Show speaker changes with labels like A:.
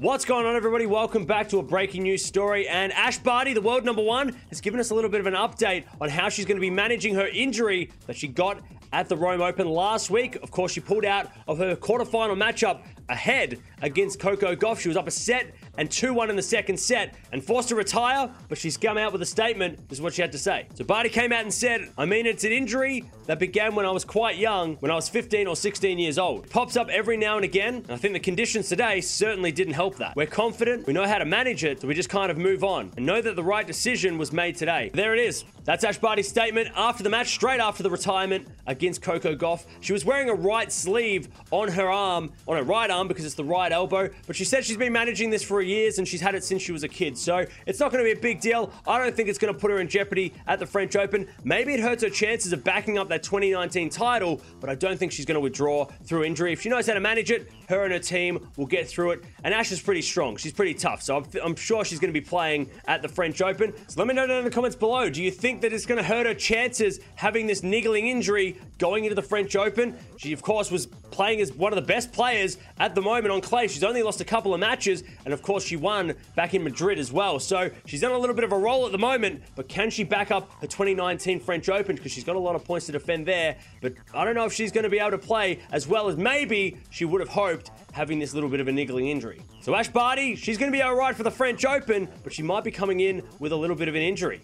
A: What's going on, everybody? Welcome back to a breaking news story. And Ash Barty, the world number one, has given us a little bit of an update on how she's going to be managing her injury that she got at the Rome Open last week. Of course, she pulled out of her quarterfinal matchup ahead against Coco Gauff. She was up a set and 2 1 in the second set and forced to retire, but she's come out with a statement. This is what she had to say. So Barty came out and said, I mean, it's an injury that began when I was quite young, when I was 15 or 16 years old. It pops up every now and again, and I think the conditions today certainly didn't help that. We're confident, we know how to manage it, so we just kind of move on and know that the right decision was made today. There it is. That's Ash Barty's statement after the match, straight after the retirement against Coco Gauff. She was wearing a right sleeve on her arm, on her right arm, because it's the right elbow, but she said she's been managing this for years and she's had it since she was a kid. So it's not going to be a big deal. I don't think it's going to put her in jeopardy at the French Open. Maybe it hurts her chances of backing up that 2019 title, but I don't think she's going to withdraw through injury. If she knows how to manage it, her and her team will get through it. And Ash is pretty strong. She's pretty tough. So I'm, I'm sure she's going to be playing at the French Open. So let me know down in the comments below. Do you think that it's going to hurt her chances having this niggling injury going into the French Open? She, of course, was playing as one of the best players at the moment on clay. She's only lost a couple of matches. And of course, she won back in Madrid as well. So she's on a little bit of a roll at the moment. But can she back up her 2019 French Open? Because she's got a lot of points to defend there. But I don't know if she's going to be able to play as well as maybe she would have hoped having this little bit of a niggling injury. So Ash Barty, she's going to be all right for the French Open, but she might be coming in with a little bit of an injury.